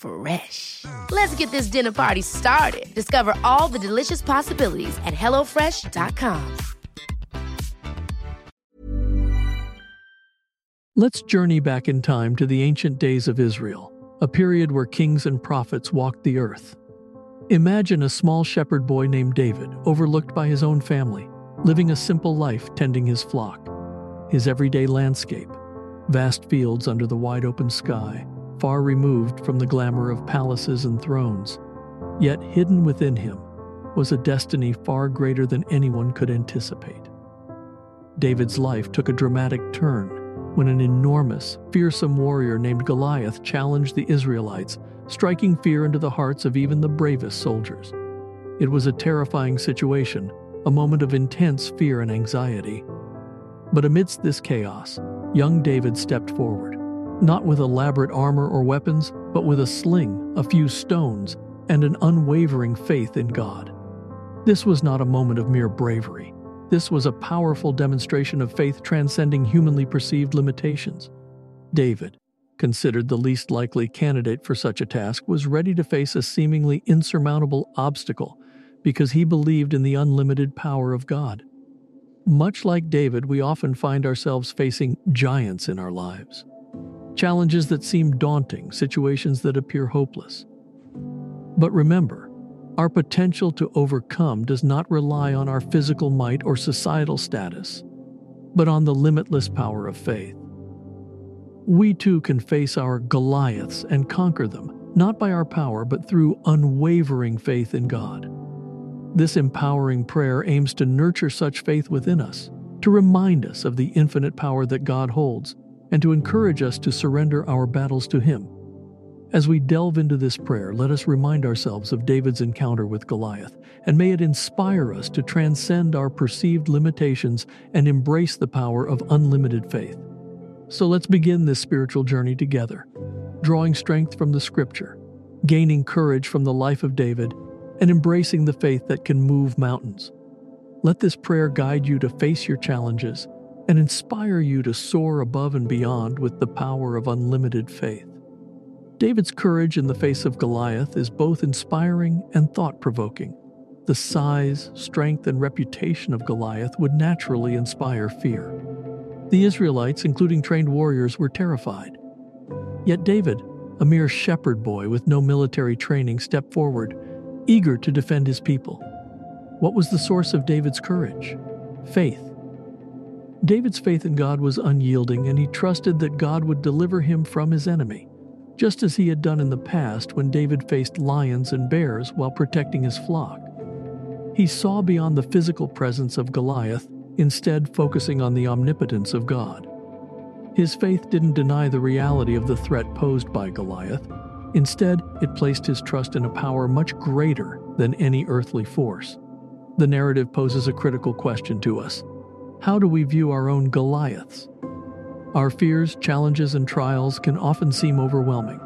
Fresh. Let's get this dinner party started. Discover all the delicious possibilities at hellofresh.com. Let's journey back in time to the ancient days of Israel, a period where kings and prophets walked the earth. Imagine a small shepherd boy named David, overlooked by his own family, living a simple life tending his flock. His everyday landscape, vast fields under the wide open sky, far removed from the glamour of palaces and thrones. Yet hidden within him was a destiny far greater than anyone could anticipate. David's life took a dramatic turn when an enormous, fearsome warrior named Goliath challenged the Israelites, striking fear into the hearts of even the bravest soldiers. It was a terrifying situation, a moment of intense fear and anxiety. But amidst this chaos, young David stepped forward, not with elaborate armor or weapons, but with a sling, a few stones, and an unwavering faith in God. This was not a moment of mere bravery. This was a powerful demonstration of faith transcending humanly perceived limitations. David, considered the least likely candidate for such a task, was ready to face a seemingly insurmountable obstacle because he believed in the unlimited power of God. Much like David, we often find ourselves facing giants in our lives. Challenges that seem daunting, situations that appear hopeless. But remember, our potential to overcome does not rely on our physical might or societal status, but on the limitless power of faith. We too can face our Goliaths and conquer them, not by our power, but through unwavering faith in God. This empowering prayer aims to nurture such faith within us, to remind us of the infinite power that God holds, and to encourage us to surrender our battles to Him as we delve into this prayer, let us remind ourselves of David's encounter with Goliath, and may it inspire us to transcend our perceived limitations and embrace the power of unlimited faith. So let's begin this spiritual journey together, drawing strength from the Scripture, gaining courage from the life of David, and embracing the faith that can move mountains. Let this prayer guide you to face your challenges and inspire you to soar above and beyond with the power of unlimited faith. David's courage in the face of Goliath is both inspiring and thought provoking. The size, strength, and reputation of Goliath would naturally inspire fear. The Israelites, including trained warriors, were terrified. Yet David, a mere shepherd boy with no military training, stepped forward, eager to defend his people. What was the source of David's courage? Faith. David's faith in God was unyielding, and he trusted that God would deliver him from his enemy just as he had done in the past when David faced lions and bears while protecting his flock. He saw beyond the physical presence of Goliath, instead, focusing on the omnipotence of God. His faith didn't deny the reality of the threat posed by Goliath. Instead, it placed his trust in a power much greater than any earthly force. The narrative poses a critical question to us How do we view our own Goliaths? Our fears, challenges, and trials can often seem overwhelming.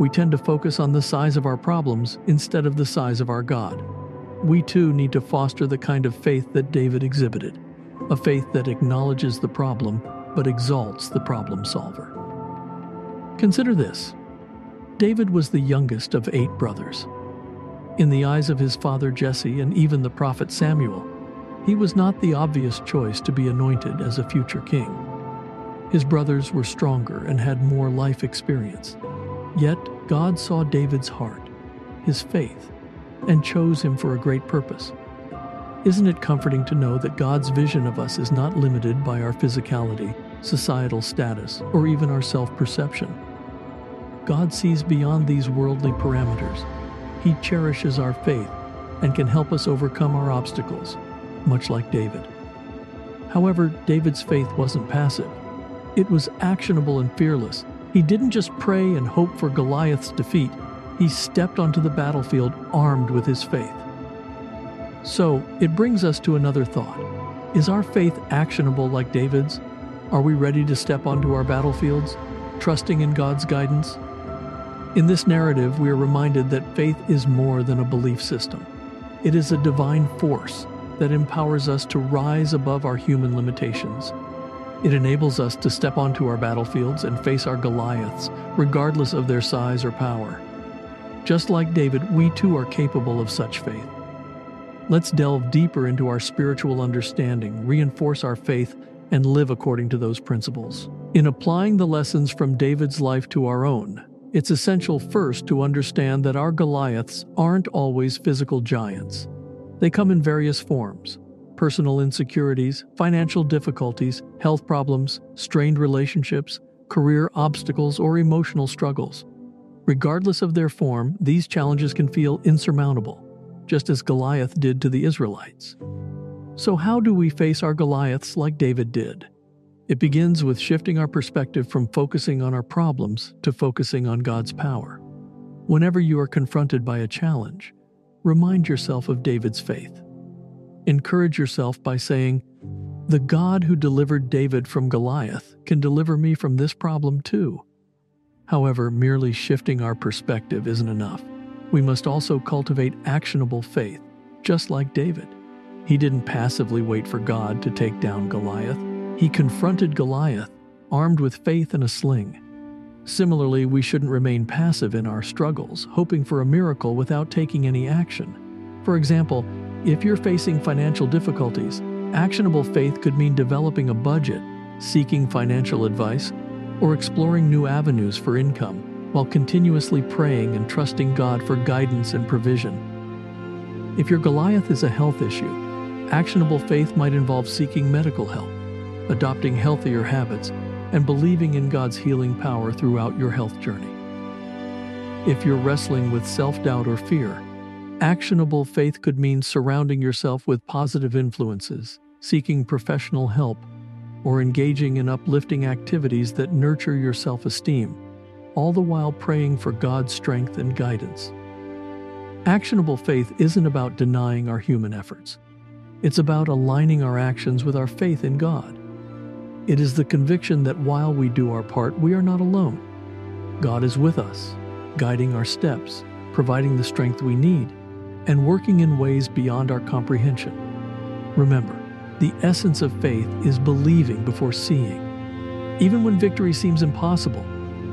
We tend to focus on the size of our problems instead of the size of our God. We too need to foster the kind of faith that David exhibited a faith that acknowledges the problem but exalts the problem solver. Consider this David was the youngest of eight brothers. In the eyes of his father Jesse and even the prophet Samuel, he was not the obvious choice to be anointed as a future king. His brothers were stronger and had more life experience. Yet God saw David's heart, his faith, and chose him for a great purpose. Isn't it comforting to know that God's vision of us is not limited by our physicality, societal status, or even our self perception? God sees beyond these worldly parameters. He cherishes our faith and can help us overcome our obstacles, much like David. However, David's faith wasn't passive. It was actionable and fearless. He didn't just pray and hope for Goliath's defeat, he stepped onto the battlefield armed with his faith. So, it brings us to another thought. Is our faith actionable like David's? Are we ready to step onto our battlefields, trusting in God's guidance? In this narrative, we are reminded that faith is more than a belief system. It is a divine force that empowers us to rise above our human limitations. It enables us to step onto our battlefields and face our Goliaths, regardless of their size or power. Just like David, we too are capable of such faith. Let's delve deeper into our spiritual understanding, reinforce our faith, and live according to those principles. In applying the lessons from David's life to our own, it's essential first to understand that our Goliaths aren't always physical giants. They come in various forms personal insecurities, financial difficulties, health problems, strained relationships, career obstacles, or emotional struggles. Regardless of their form, these challenges can feel insurmountable, just as Goliath did to the Israelites. So, how do we face our Goliaths like David did? It begins with shifting our perspective from focusing on our problems to focusing on God's power. Whenever you are confronted by a challenge, remind yourself of David's faith. Encourage yourself by saying, The God who delivered David from Goliath can deliver me from this problem too. However, merely shifting our perspective isn't enough. We must also cultivate actionable faith, just like David. He didn't passively wait for God to take down Goliath. He confronted Goliath, armed with faith and a sling. Similarly, we shouldn't remain passive in our struggles, hoping for a miracle without taking any action. For example, if you're facing financial difficulties, actionable faith could mean developing a budget, seeking financial advice, or exploring new avenues for income while continuously praying and trusting God for guidance and provision. If your Goliath is a health issue, actionable faith might involve seeking medical help adopting healthier habits, and believing in God's healing power throughout your health journey. If you're wrestling with self doubt or fear, actionable faith could mean surrounding yourself with positive influences, seeking professional help, or engaging in uplifting activities that nurture your self esteem, all the while praying for God's strength and guidance. Actionable faith isn't about denying our human efforts. It's about aligning our actions with our faith in God. It is the conviction that while we do our part, we are not alone. God is with us, guiding our steps, providing the strength we need, and working in ways beyond our comprehension. Remember, the essence of faith is believing before seeing. Even when victory seems impossible,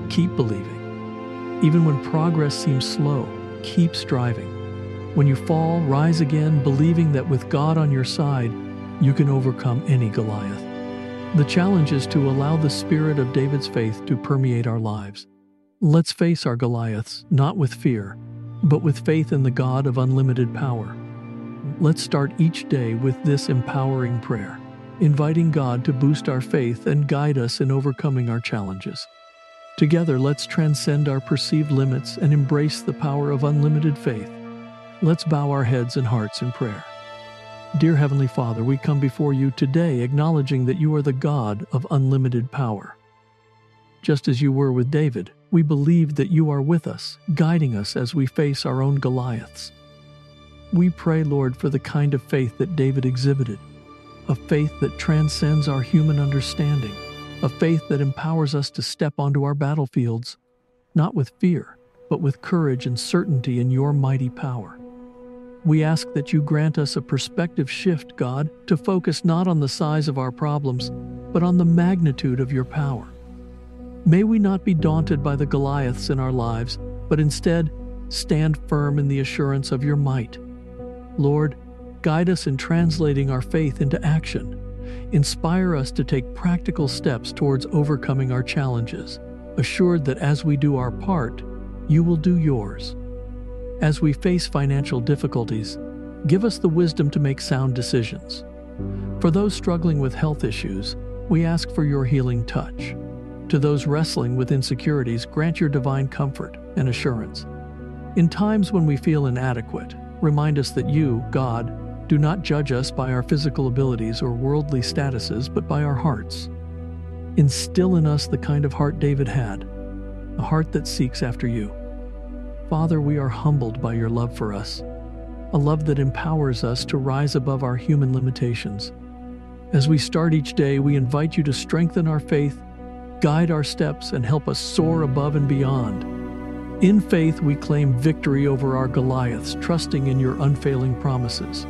keep believing. Even when progress seems slow, keep striving. When you fall, rise again, believing that with God on your side, you can overcome any Goliath. The challenge is to allow the spirit of David's faith to permeate our lives. Let's face our Goliaths, not with fear, but with faith in the God of unlimited power. Let's start each day with this empowering prayer, inviting God to boost our faith and guide us in overcoming our challenges. Together, let's transcend our perceived limits and embrace the power of unlimited faith. Let's bow our heads and hearts in prayer. Dear Heavenly Father, we come before you today acknowledging that you are the God of unlimited power. Just as you were with David, we believe that you are with us, guiding us as we face our own Goliaths. We pray, Lord, for the kind of faith that David exhibited, a faith that transcends our human understanding, a faith that empowers us to step onto our battlefields, not with fear, but with courage and certainty in your mighty power. We ask that you grant us a perspective shift, God, to focus not on the size of our problems, but on the magnitude of your power. May we not be daunted by the Goliaths in our lives, but instead stand firm in the assurance of your might. Lord, guide us in translating our faith into action. Inspire us to take practical steps towards overcoming our challenges, assured that as we do our part, you will do yours. As we face financial difficulties, give us the wisdom to make sound decisions. For those struggling with health issues, we ask for your healing touch. To those wrestling with insecurities, grant your divine comfort and assurance. In times when we feel inadequate, remind us that you, God, do not judge us by our physical abilities or worldly statuses, but by our hearts. Instill in us the kind of heart David had, a heart that seeks after you. Father, we are humbled by your love for us, a love that empowers us to rise above our human limitations. As we start each day, we invite you to strengthen our faith, guide our steps, and help us soar above and beyond. In faith, we claim victory over our Goliaths, trusting in your unfailing promises.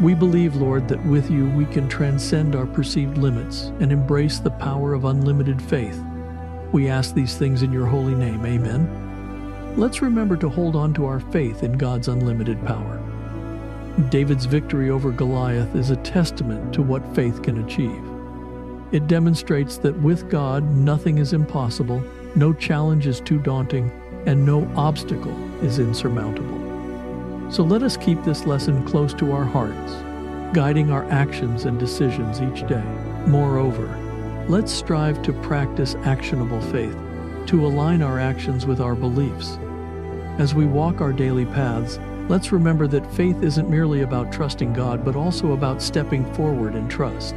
We believe, Lord, that with you we can transcend our perceived limits and embrace the power of unlimited faith. We ask these things in your holy name. Amen. Let's remember to hold on to our faith in God's unlimited power. David's victory over Goliath is a testament to what faith can achieve. It demonstrates that with God, nothing is impossible, no challenge is too daunting, and no obstacle is insurmountable. So let us keep this lesson close to our hearts, guiding our actions and decisions each day. Moreover, let's strive to practice actionable faith to align our actions with our beliefs. As we walk our daily paths, let's remember that faith isn't merely about trusting God, but also about stepping forward in trust.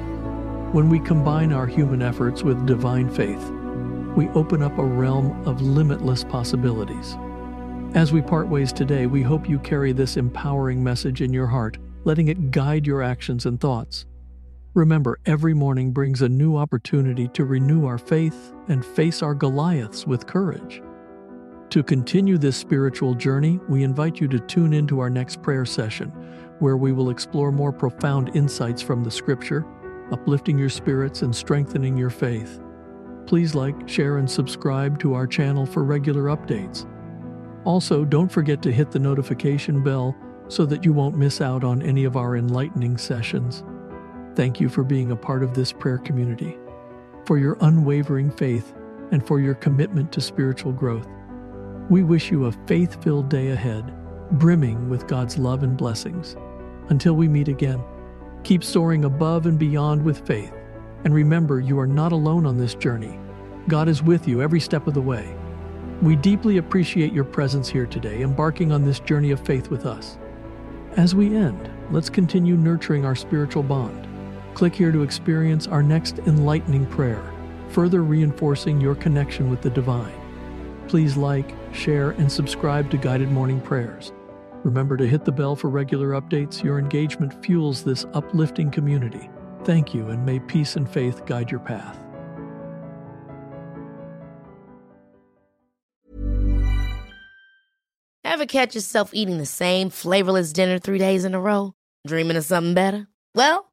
When we combine our human efforts with divine faith, we open up a realm of limitless possibilities. As we part ways today, we hope you carry this empowering message in your heart, letting it guide your actions and thoughts. Remember, every morning brings a new opportunity to renew our faith and face our Goliaths with courage. To continue this spiritual journey, we invite you to tune into our next prayer session, where we will explore more profound insights from the Scripture, uplifting your spirits and strengthening your faith. Please like, share, and subscribe to our channel for regular updates. Also, don't forget to hit the notification bell so that you won't miss out on any of our enlightening sessions. Thank you for being a part of this prayer community, for your unwavering faith, and for your commitment to spiritual growth. We wish you a faith filled day ahead, brimming with God's love and blessings. Until we meet again, keep soaring above and beyond with faith. And remember, you are not alone on this journey. God is with you every step of the way. We deeply appreciate your presence here today, embarking on this journey of faith with us. As we end, let's continue nurturing our spiritual bond Click here to experience our next enlightening prayer, further reinforcing your connection with the divine. Please like, share, and subscribe to Guided Morning Prayers. Remember to hit the bell for regular updates. Your engagement fuels this uplifting community. Thank you, and may peace and faith guide your path. Ever catch yourself eating the same flavorless dinner three days in a row? Dreaming of something better? Well,